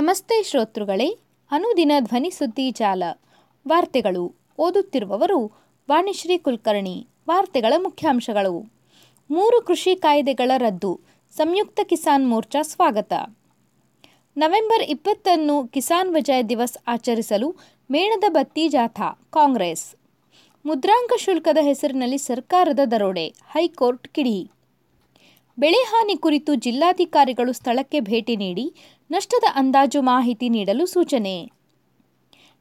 ನಮಸ್ತೆ ಶ್ರೋತೃಗಳೇ, ಅನುದಿನ ಧ್ವನಿ ಸುದ್ದಿ ಜಾಲ. ವಾರ್ತೆಗಳು. ಓದುತ್ತಿರುವವರು ವಾಣಿಶ್ರೀ ಕುಲಕರ್ಣಿ. ವಾರ್ತೆಗಳ ಮುಖ್ಯಾಂಶಗಳು. ಮೂರು ಕೃಷಿ ಕಾಯ್ದೆಗಳ ರದ್ದು. ಸಂಯುಕ್ತ ಕಿಸಾನ್ ಮೋರ್ಚಾ ಸ್ವಾಗತ. ನವೆಂಬರ್ ಇಪ್ಪತ್ತನ್ನು ಕಿಸಾನ್ ವಿಜಯ್ ದಿವಸ್ ಆಚರಿಸಲು ಮೇಣದ ಬತ್ತಿ ಜಾಥಾ, ಕಾಂಗ್ರೆಸ್. ಮುದ್ರಾಂಕ ಶುಲ್ಕದ ಹೆಸರಿನಲ್ಲಿ ಸರ್ಕಾರದ ದರೋಡೆ. ಹೈಕೋರ್ಟ್ ಕಿಡಿ. ಬೆಳೆ ಹಾನಿ ಕುರಿತು ಜಿಲ್ಲಾಧಿಕಾರಿಗಳು ಸ್ಥಳಕ್ಕೆ ಭೇಟಿ ನೀಡಿ ನಷ್ಟದ ಅಂದಾಜು ಮಾಹಿತಿ ನೀಡಲು ಸೂಚನೆ.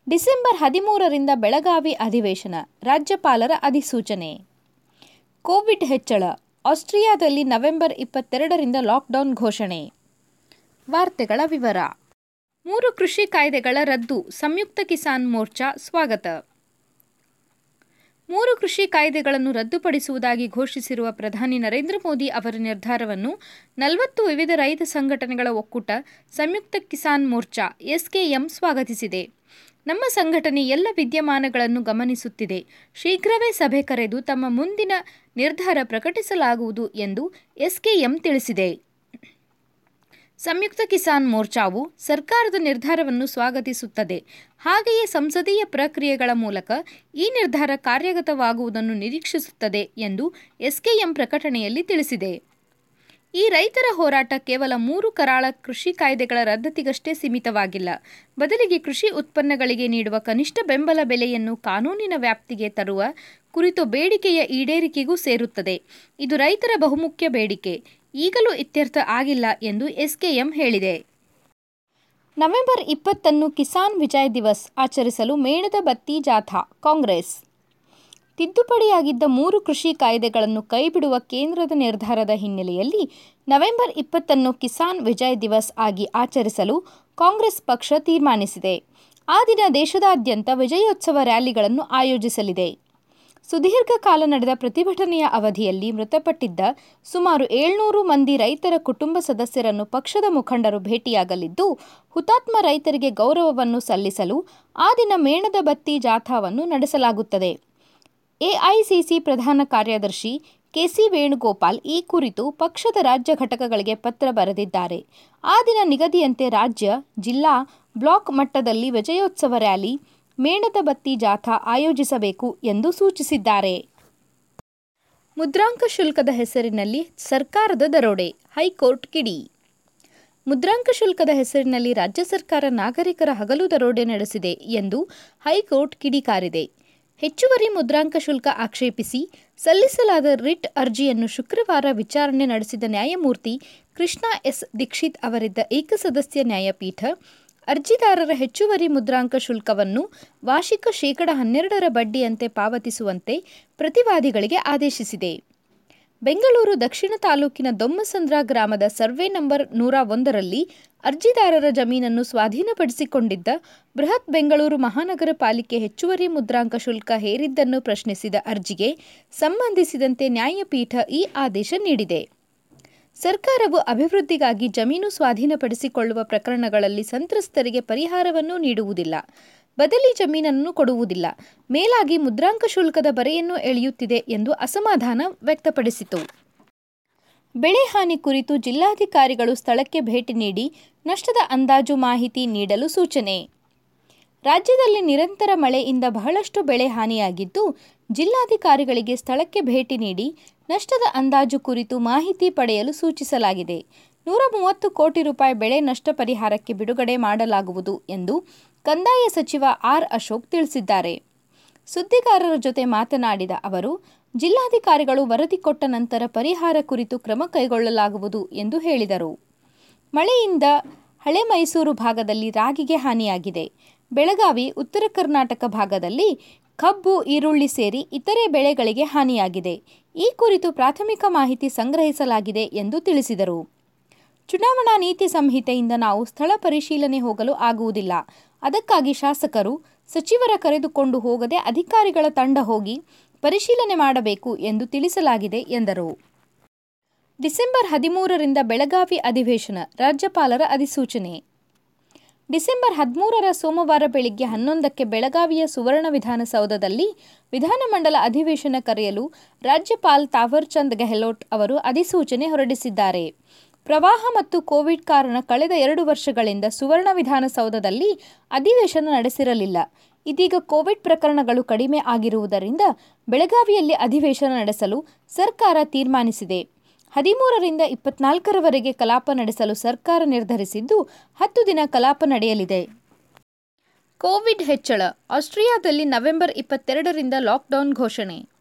ಡಿಸೆಂಬರ್ ಹದಿಮೂರರಿಂದ ಬೆಳಗಾವಿ ಅಧಿವೇಶನ, ರಾಜ್ಯಪಾಲರ ಅಧಿಸೂಚನೆ. ಕೋವಿಡ್ ಹೆಚ್ಚಳ, ಆಸ್ಟ್ರಿಯಾದಲ್ಲಿ ನವೆಂಬರ್ ಇಪ್ಪತ್ತೆರಡರಿಂದ ಲಾಕ್ಡೌನ್ ಘೋಷಣೆ. ವಾರ್ತೆಗಳ ವಿವರ. ಮೂರು ಕೃಷಿ ಕಾಯ್ದೆಗಳ ರದ್ದು, ಸಂಯುಕ್ತ ಕಿಸಾನ್ ಮೋರ್ಚಾ ಸ್ವಾಗತ. ಮೂರು ಕೃಷಿ ಕಾಯ್ದೆಗಳನ್ನು ರದ್ದುಪಡಿಸುವುದಾಗಿ ಘೋಷಿಸಿರುವ ಪ್ರಧಾನಿ ನರೇಂದ್ರ ಮೋದಿ ಅವರ ನಿರ್ಧಾರವನ್ನು ನಲವತ್ತು ವಿವಿಧ ರೈತ ಸಂಘಟನೆಗಳ ಒಕ್ಕೂಟ ಸಂಯುಕ್ತ ಕಿಸಾನ್ ಮೋರ್ಚಾ, ಎಸ್ಕೆಎಂ ಸ್ವಾಗತಿಸಿದೆ. ನಮ್ಮ ಸಂಘಟನೆ ಎಲ್ಲ ವಿದ್ಯಮಾನಗಳನ್ನು ಗಮನಿಸುತ್ತಿದೆ. ಶೀಘ್ರವೇ ಸಭೆ ಕರೆದು ತಮ್ಮ ಮುಂದಿನ ನಿರ್ಧಾರ ಪ್ರಕಟಿಸಲಾಗುವುದು ಎಂದು ಎಸ್ಕೆಎಂ ತಿಳಿಸಿದೆ. ಸಂಯುಕ್ತ ಕಿಸಾನ್ ಮೋರ್ಚಾವು ಸರ್ಕಾರದ ನಿರ್ಧಾರವನ್ನು ಸ್ವಾಗತಿಸುತ್ತದೆ. ಹಾಗೆಯೇ ಸಂಸದೀಯ ಪ್ರಕ್ರಿಯೆಗಳ ಮೂಲಕ ಈ ನಿರ್ಧಾರ ಕಾರ್ಯಗತವಾಗುವುದನ್ನು ನಿರೀಕ್ಷಿಸುತ್ತದೆ ಎಂದು ಎಸ್ಕೆಎಂ ಪ್ರಕಟಣೆಯಲ್ಲಿ ತಿಳಿಸಿದೆ. ಈ ರೈತರ ಹೋರಾಟ ಕೇವಲ ಮೂರು ಕರಾಳ ಕೃಷಿ ಕಾಯ್ದೆಗಳ ರದ್ದತಿಗಷ್ಟೇ ಸೀಮಿತವಾಗಿಲ್ಲ. ಬದಲಿಗೆ ಕೃಷಿ ಉತ್ಪನ್ನಗಳಿಗೆ ನೀಡುವ ಕನಿಷ್ಠ ಬೆಂಬಲ ಬೆಲೆಯನ್ನು ಕಾನೂನಿನ ವ್ಯಾಪ್ತಿಗೆ ತರುವ ಕುರಿತು ಬೇಡಿಕೆಯ ಈಡೇರಿಕೆಗೂ ಸೇರುತ್ತದೆ. ಇದು ರೈತರ ಬಹುಮುಖ್ಯ ಬೇಡಿಕೆ. ಈಗಲೂ ಇತ್ಯರ್ಥ ಆಗಿಲ್ಲ ಎಂದು ಎಸ್ಕೆಎಂ ಹೇಳಿದೆ. ನವೆಂಬರ್ ಇಪ್ಪತ್ತನ್ನು ಕಿಸಾನ್ ವಿಜಯ್ ದಿವಸ್ ಆಚರಿಸಲು ಮೇಣದ ಬತ್ತಿ ಜಾಥಾ, ಕಾಂಗ್ರೆಸ್. ತಿದ್ದುಪಡಿಯಾಗಿದ್ದ ಮೂರು ಕೃಷಿ ಕಾಯ್ದೆಗಳನ್ನು ಕೈಬಿಡುವ ಕೇಂದ್ರದ ನಿರ್ಧಾರದ ಹಿನ್ನೆಲೆಯಲ್ಲಿ ನವೆಂಬರ್ ಇಪ್ಪತ್ತನ್ನು ಕಿಸಾನ್ ವಿಜಯ್ ದಿವಸ್ ಆಗಿ ಆಚರಿಸಲು ಕಾಂಗ್ರೆಸ್ ಪಕ್ಷ ತೀರ್ಮಾನಿಸಿದೆ. ಆ ದಿನ ದೇಶದಾದ್ಯಂತ ವಿಜಯೋತ್ಸವ ರ್ಯಾಲಿಗಳನ್ನು ಆಯೋಜಿಸಲಿದೆ. ಸುದೀರ್ಘ ಕಾಲ ನಡೆದ ಪ್ರತಿಭಟನೆಯ ಅವಧಿಯಲ್ಲಿ ಮೃತಪಟ್ಟಿದ್ದ ಸುಮಾರು ಏಳ್ನೂರು ಮಂದಿ ರೈತರ ಕುಟುಂಬ ಸದಸ್ಯರನ್ನು ಪಕ್ಷದ ಮುಖಂಡರು ಭೇಟಿಯಾಗಲಿದ್ದು, ಹುತಾತ್ಮ ರೈತರಿಗೆ ಗೌರವವನ್ನು ಸಲ್ಲಿಸಲು ಆ ದಿನ ಮೇಣದ ಬತ್ತಿ ಜಾಥಾವನ್ನು ನಡೆಸಲಾಗುತ್ತದೆ. ಎಐಸಿಸಿ ಪ್ರಧಾನ ಕಾರ್ಯದರ್ಶಿ ಕೆಸಿ ವೇಣುಗೋಪಾಲ್ ಈ ಕುರಿತು ಪಕ್ಷದ ರಾಜ್ಯ ಘಟಕಗಳಿಗೆ ಪತ್ರ ಬರೆದಿದ್ದಾರೆ. ಆ ದಿನ ನಿಗದಿಯಂತೆ ರಾಜ್ಯ, ಜಿಲ್ಲಾ ಬ್ಲಾಕ್ ಮಟ್ಟದಲ್ಲಿ ವಿಜಯೋತ್ಸವ ರ್ಯಾಲಿ ಮೇಣದ ಬತ್ತಿ ಜಾಥಾ ಆಯೋಜಿಸಬೇಕು ಎಂದು ಸೂಚಿಸಿದ್ದಾರೆ. ಮುದ್ರಾಂಕ ಶುಲ್ಕದ ಹೆಸರಿನಲ್ಲಿ ಸರ್ಕಾರದ ದರೋಡೆ, ಹೈಕೋರ್ಟ್ ಕಿಡಿ. ಮುದ್ರಾಂಕ ಶುಲ್ಕದ ಹೆಸರಿನಲ್ಲಿ ರಾಜ್ಯ ಸರ್ಕಾರ ನಾಗರಿಕರ ಹಗಲು ದರೋಡೆ ನಡೆಸಿದೆ ಎಂದು ಹೈಕೋರ್ಟ್ ಕಿಡಿಕಾರಿದೆ ಹೆಚ್ಚುವರಿ ಮುದ್ರಾಂಕ ಶುಲ್ಕ ಆಕ್ಷೇಪಿಸಿ ಸಲ್ಲಿಸಲಾದ ರಿಟ್ ಅರ್ಜಿಯನ್ನು ಶುಕ್ರವಾರ ವಿಚಾರಣೆ ನಡೆಸಿದ ನ್ಯಾಯಮೂರ್ತಿ ಕೃಷ್ಣ ಎಸ್ ದೀಕ್ಷಿತ್ ಅವರಿದ್ದ ಏಕಸದಸ್ಯ ನ್ಯಾಯಪೀಠ ಅರ್ಜಿದಾರರ ಹೆಚ್ಚುವರಿ ಮುದ್ರಾಂಕ ಶುಲ್ಕವನ್ನು ವಾರ್ಷಿಕ ಶೇಕಡ ಹನ್ನೆರಡರ ಬಡ್ಡಿಯಂತೆ ಪಾವತಿಸುವಂತೆ ಪ್ರತಿವಾದಿಗಳಿಗೆ ಆದೇಶಿಸಿದೆ. ಬೆಂಗಳೂರು ದಕ್ಷಿಣ ತಾಲೂಕಿನ ದೊಮ್ಮಸಂದ್ರ ಗ್ರಾಮದ ಸರ್ವೆ ನಂಬರ್ ನೂರ ಒಂದರಲ್ಲಿ ಅರ್ಜಿದಾರರ ಜಮೀನನ್ನು ಸ್ವಾಧೀನಪಡಿಸಿಕೊಂಡಿದ್ದ ಬೃಹತ್ ಬೆಂಗಳೂರು ಮಹಾನಗರ ಪಾಲಿಕೆ ಹೆಚ್ಚುವರಿ ಮುದ್ರಾಂಕ ಶುಲ್ಕ ಹೇರಿದ್ದನ್ನು ಪ್ರಶ್ನಿಸಿದ ಅರ್ಜಿಗೆ ಸಂಬಂಧಿಸಿದಂತೆ ನ್ಯಾಯಪೀಠ ಈ ಆದೇಶ ನೀಡಿದೆ. ಸರ್ಕಾರವು ಅಭಿವೃದ್ಧಿಗಾಗಿ ಜಮೀನು ಸ್ವಾಧೀನಪಡಿಸಿಕೊಳ್ಳುವ ಪ್ರಕರಣಗಳಲ್ಲಿ ಸಂತ್ರಸ್ತರಿಗೆ ಪರಿಹಾರವನ್ನು ನೀಡುವುದಿಲ್ಲ. ಬದಲಿ ಜಮೀನನ್ನು ಕೊಡುವುದಿಲ್ಲ. ಮೇಲಾಗಿ ಮುದ್ರಾಂಕ ಶುಲ್ಕದ ಬರೆಯನ್ನು ಎಳೆಯುತ್ತಿದೆ ಎಂದು ಅಸಮಾಧಾನ ವ್ಯಕ್ತಪಡಿಸಿತು. ಬೆಳೆ ಹಾನಿ ಕುರಿತು ಜಿಲ್ಲಾಧಿಕಾರಿಗಳು ಸ್ಥಳಕ್ಕೆ ಭೇಟಿ ನೀಡಿ ನಷ್ಟದ ಅಂದಾಜು ಮಾಹಿತಿ ನೀಡಲು ಸೂಚನೆ. ರಾಜ್ಯದಲ್ಲಿ ನಿರಂತರ ಮಳೆಯಿಂದ ಬಹಳಷ್ಟು ಬೆಳೆ ಹಾನಿಯಾಗಿದ್ದು ಜಿಲ್ಲಾಧಿಕಾರಿಗಳಿಗೆ ಸ್ಥಳಕ್ಕೆ ಭೇಟಿ ನೀಡಿ ನಷ್ಟದ ಅಂದಾಜು ಕುರಿತು ಮಾಹಿತಿ ಪಡೆಯಲು ಸೂಚಿಸಲಾಗಿದೆ. ನೂರ ಮೂವತ್ತು ಕೋಟಿ ರೂಪಾಯಿ ಬೆಳೆ ನಷ್ಟ ಪರಿಹಾರಕ್ಕೆ ಬಿಡುಗಡೆ ಮಾಡಲಾಗುವುದು ಎಂದು ಕಂದಾಯ ಸಚಿವ ಆರ್ ಅಶೋಕ್ ತಿಳಿಸಿದ್ದಾರೆ. ಸುದ್ದಿಗಾರರ ಜೊತೆ ಮಾತನಾಡಿದ ಅವರು, ಜಿಲ್ಲಾಧಿಕಾರಿಗಳು ವರದಿ ಕೊಟ್ಟ ನಂತರ ಪರಿಹಾರ ಕುರಿತು ಕ್ರಮ ಕೈಗೊಳ್ಳಲಾಗುವುದು ಎಂದು ಹೇಳಿದರು. ಮಳೆಯಿಂದ ಹಳೆ ಮೈಸೂರು ಭಾಗದಲ್ಲಿ ರಾಗಿಗೆ ಹಾನಿಯಾಗಿದೆ. ಬೆಳಗಾವಿ, ಉತ್ತರ ಕರ್ನಾಟಕ ಭಾಗದಲ್ಲಿ ಕಬ್ಬು, ಈರುಳ್ಳಿ ಸೇರಿ ಇತರೆ ಬೆಳೆಗಳಿಗೆ ಹಾನಿಯಾಗಿದೆ. ಈ ಕುರಿತು ಪ್ರಾಥಮಿಕ ಮಾಹಿತಿ ಸಂಗ್ರಹಿಸಲಾಗಿದೆ ಎಂದು ತಿಳಿಸಿದರು. ಚುನಾವಣಾ ನೀತಿ ಸಂಹಿತೆಯಿಂದ ನಾವು ಸ್ಥಳ ಪರಿಶೀಲನೆ ಹೋಗಲು ಆಗುವುದಿಲ್ಲ. ಅದಕ್ಕಾಗಿ ಶಾಸಕರು, ಸಚಿವರ ಕರೆದುಕೊಂಡು ಹೋಗದೆ ಅಧಿಕಾರಿಗಳ ತಂಡ ಹೋಗಿ ಪರಿಶೀಲನೆ ಮಾಡಬೇಕು ಎಂದು ತಿಳಿಸಲಾಗಿದೆ ಎಂದರು. ಡಿಸೆಂಬರ್ ಹದಿಮೂರರಿಂದ ಬೆಳಗಾವಿ ಅಧಿವೇಶನ, ರಾಜ್ಯಪಾಲರ ಅಧಿಸೂಚನೆ. ಡಿಸೆಂಬರ್ ಹದಿಮೂರರ ಸೋಮವಾರ ಬೆಳಿಗ್ಗೆ ಹನ್ನೊಂದಕ್ಕೆ ಬೆಳಗಾವಿಯ ಸುವರ್ಣ ವಿಧಾನಸೌಧದಲ್ಲಿ ವಿಧಾನಮಂಡಲ ಅಧಿವೇಶನ ಕರೆಯಲು ರಾಜ್ಯಪಾಲ್ ತಾವರ್ಚಂದ್ ಗೆಹ್ಲೋಟ್ ಅವರು ಅಧಿಸೂಚನೆ ಹೊರಡಿಸಿದ್ದಾರೆ. ಪ್ರವಾಹ ಮತ್ತು ಕೋವಿಡ್ ಕಾರಣ ಕಳೆದ ಎರಡು ವರ್ಷಗಳಿಂದ ಸುವರ್ಣ ವಿಧಾನಸೌಧದಲ್ಲಿ ಅಧಿವೇಶನ ನಡೆಸಿರಲಿಲ್ಲ. ಇದೀಗ ಕೋವಿಡ್ ಪ್ರಕರಣಗಳು ಕಡಿಮೆ ಆಗಿರುವುದರಿಂದ ಬೆಳಗಾವಿಯಲ್ಲಿ ಅಧಿವೇಶನ ನಡೆಸಲು ಸರ್ಕಾರ ತೀರ್ಮಾನಿಸಿದೆ. ಹದಿಮೂರರಿಂದ ಇಪ್ಪತ್ನಾಲ್ಕರವರೆಗೆ ಕಲಾಪ ನಡೆಸಲು ಸರ್ಕಾರ ನಿರ್ಧರಿಸಿದ್ದು, ಹತ್ತು ದಿನ ಕಲಾಪ ನಡೆಯಲಿದೆ. ಕೋವಿಡ್ ಹೆಚ್ಚಳ, ಆಸ್ಟ್ರಿಯಾದಲ್ಲಿ ನವೆಂಬರ್ ಇಪ್ಪತ್ತೆರಡರಿಂದ ಲಾಕ್ಡೌನ್ ಘೋಷಣೆ.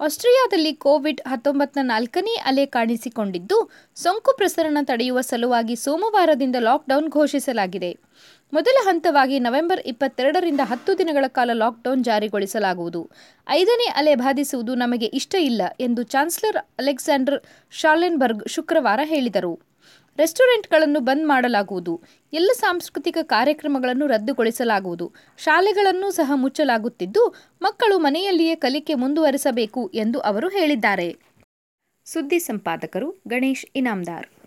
ಆಸ್ಟ್ರಿಯಾದಲ್ಲಿ ಕೋವಿಡ್ ಹತ್ತೊಂಬತ್ತನ ನಾಲ್ಕನೇ ಅಲೆ ಕಾಣಿಸಿಕೊಂಡಿದ್ದು, ಸೋಂಕು ಪ್ರಸರಣ ತಡೆಯುವ ಸಲುವಾಗಿ ಸೋಮವಾರದಿಂದ ಲಾಕ್ಡೌನ್ ಘೋಷಿಸಲಾಗಿದೆ. ಮೊದಲ ಹಂತವಾಗಿ ನವೆಂಬರ್ ಇಪ್ಪತ್ತೆರಡರಿಂದ ಹತ್ತು ದಿನಗಳ ಕಾಲ ಲಾಕ್ಡೌನ್ ಜಾರಿಗೊಳಿಸಲಾಗುವುದು. ಐದನೇ ಅಲೆ ಬಾಧಿಸುವುದು ನಮಗೆ ಇಷ್ಟ ಇಲ್ಲ ಎಂದು ಚಾನ್ಸಲರ್ ಅಲೆಕ್ಸಾಂಡರ್ ಶಾಲೆನ್ಬರ್ಗ್ ಶುಕ್ರವಾರ ಹೇಳಿದರು. ರೆಸ್ಟೋರೆಂಟ್ಗಳನ್ನು ಬಂದ್ ಮಾಡಲಾಗುವುದು. ಎಲ್ಲ ಸಾಂಸ್ಕೃತಿಕ ಕಾರ್ಯಕ್ರಮಗಳನ್ನು ರದ್ದುಗೊಳಿಸಲಾಗುವುದು. ಶಾಲೆಗಳನ್ನು ಸಹ ಮುಚ್ಚಲಾಗುತ್ತಿದ್ದು, ಮಕ್ಕಳು ಮನೆಯಲ್ಲಿಯೇ ಕಲಿಕೆ ಮುಂದುವರಿಸಬೇಕು ಎಂದು ಅವರು ಹೇಳಿದ್ದಾರೆ. ಸುದ್ದಿ ಸಂಪಾದಕರು ಗಣೇಶ್ ಇನಾಮ್ದಾರ್.